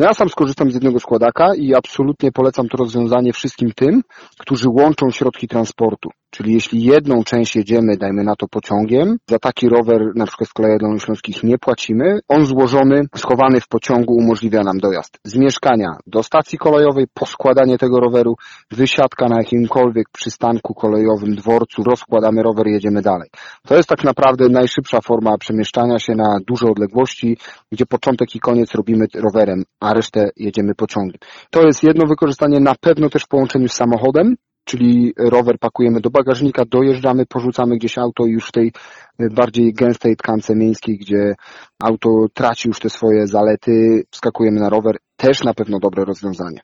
No ja sam skorzystam z jednego składaka i absolutnie polecam to rozwiązanie wszystkim tym, którzy łączą środki transportu. Czyli jeśli jedną część jedziemy, dajmy na to pociągiem, za taki rower na przykład z kolei Dolnośląskich nie płacimy, on złożony, schowany w pociągu umożliwia nam dojazd z mieszkania do stacji kolejowej, poskładanie tego roweru, wysiadka na jakimkolwiek przystanku kolejowym, dworcu, rozkładamy rower i jedziemy dalej. To jest tak naprawdę najszybsza forma przemieszczania się na duże odległości, gdzie początek i koniec robimy rowerem, a resztę jedziemy pociągiem. To jest jedno wykorzystanie na pewno też w połączeniu z samochodem, czyli rower pakujemy do bagażnika, dojeżdżamy, porzucamy gdzieś auto i już w tej bardziej gęstej tkance miejskiej, gdzie auto traci już te swoje zalety, wskakujemy na rower, też na pewno dobre rozwiązanie.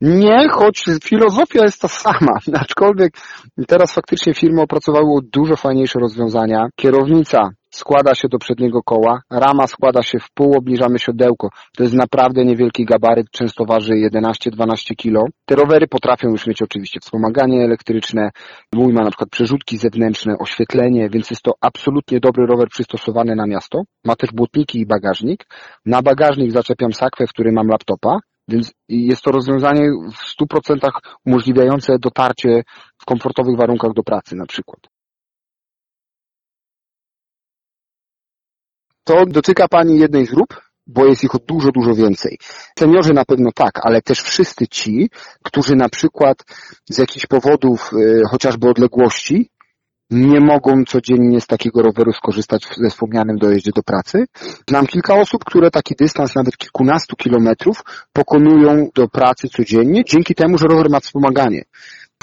Nie, choć filozofia jest ta sama, aczkolwiek teraz faktycznie firmy opracowały dużo fajniejsze rozwiązania. Kierownica składa się do przedniego koła, rama składa się w pół, obniżamy siodełko. To jest naprawdę niewielki gabaryt, często waży 11-12 kg. Te rowery potrafią już mieć oczywiście wspomaganie elektryczne, mój ma na przykład przerzutki zewnętrzne, oświetlenie, więc jest to absolutnie dobry rower przystosowany na miasto. Ma też błotniki i bagażnik. Na bagażnik zaczepiam sakwę, w którym mam laptopa, więc jest to rozwiązanie w 100% umożliwiające dotarcie w komfortowych warunkach do pracy na przykład. To dotyka Pani jednej z grup, bo jest ich dużo, dużo więcej. Seniorzy na pewno tak, ale też wszyscy ci, którzy na przykład z jakichś powodów, y, chociażby odległości, nie mogą codziennie z takiego roweru skorzystać ze wspomnianym dojeździe do pracy. Znam kilka osób, które taki dystans nawet kilkunastu kilometrów pokonują do pracy codziennie, dzięki temu, że rower ma wspomaganie.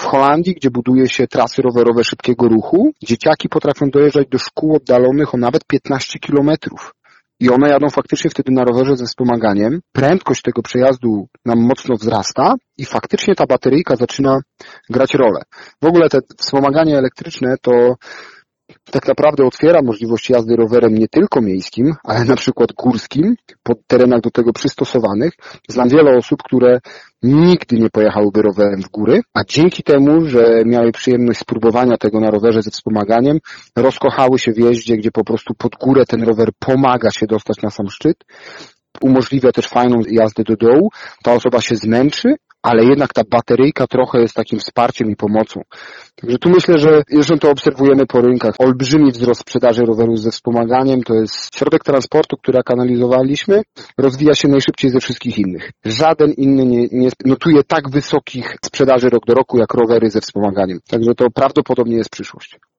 W Holandii, gdzie buduje się trasy rowerowe szybkiego ruchu, dzieciaki potrafią dojeżdżać do szkół oddalonych o nawet 15 kilometrów i one jadą faktycznie wtedy na rowerze ze wspomaganiem. Prędkość tego przejazdu nam mocno wzrasta i faktycznie ta bateryjka zaczyna grać rolę. W ogóle te wspomaganie elektryczne to tak naprawdę otwiera możliwość jazdy rowerem nie tylko miejskim, ale na przykład górskim, pod terenach do tego przystosowanych. Znam wiele osób, które nigdy nie pojechałyby rowerem w góry, a dzięki temu, że miały przyjemność spróbowania tego na rowerze ze wspomaganiem, rozkochały się w jeździe, gdzie po prostu pod górę ten rower pomaga się dostać na sam szczyt, umożliwia też fajną jazdę do dołu, ta osoba się zmęczy, ale jednak ta bateryjka trochę jest takim wsparciem i pomocą. Także tu myślę, że zresztą to obserwujemy po rynkach. Olbrzymi wzrost sprzedaży rowerów ze wspomaganiem, to jest środek transportu, który jak analizowaliśmy, rozwija się najszybciej ze wszystkich innych. Żaden inny nie, nie notuje tak wysokich sprzedaży rok do roku, jak rowery ze wspomaganiem. Także to prawdopodobnie jest przyszłość.